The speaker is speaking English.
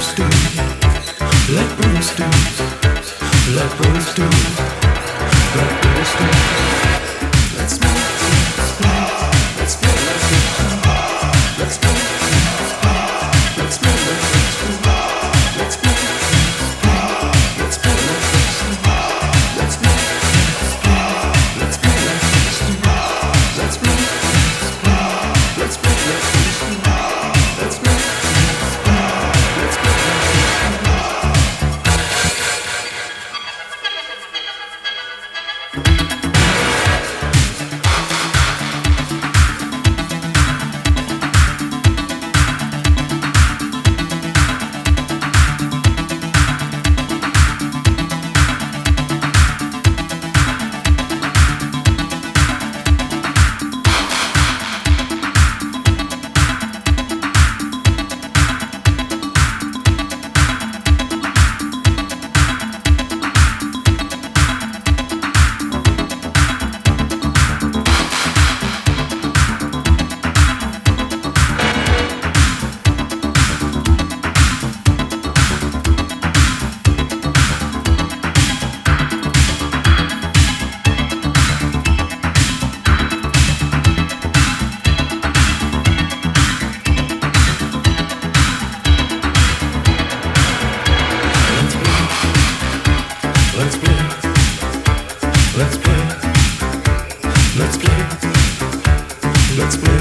Black do, Black birds do, let do.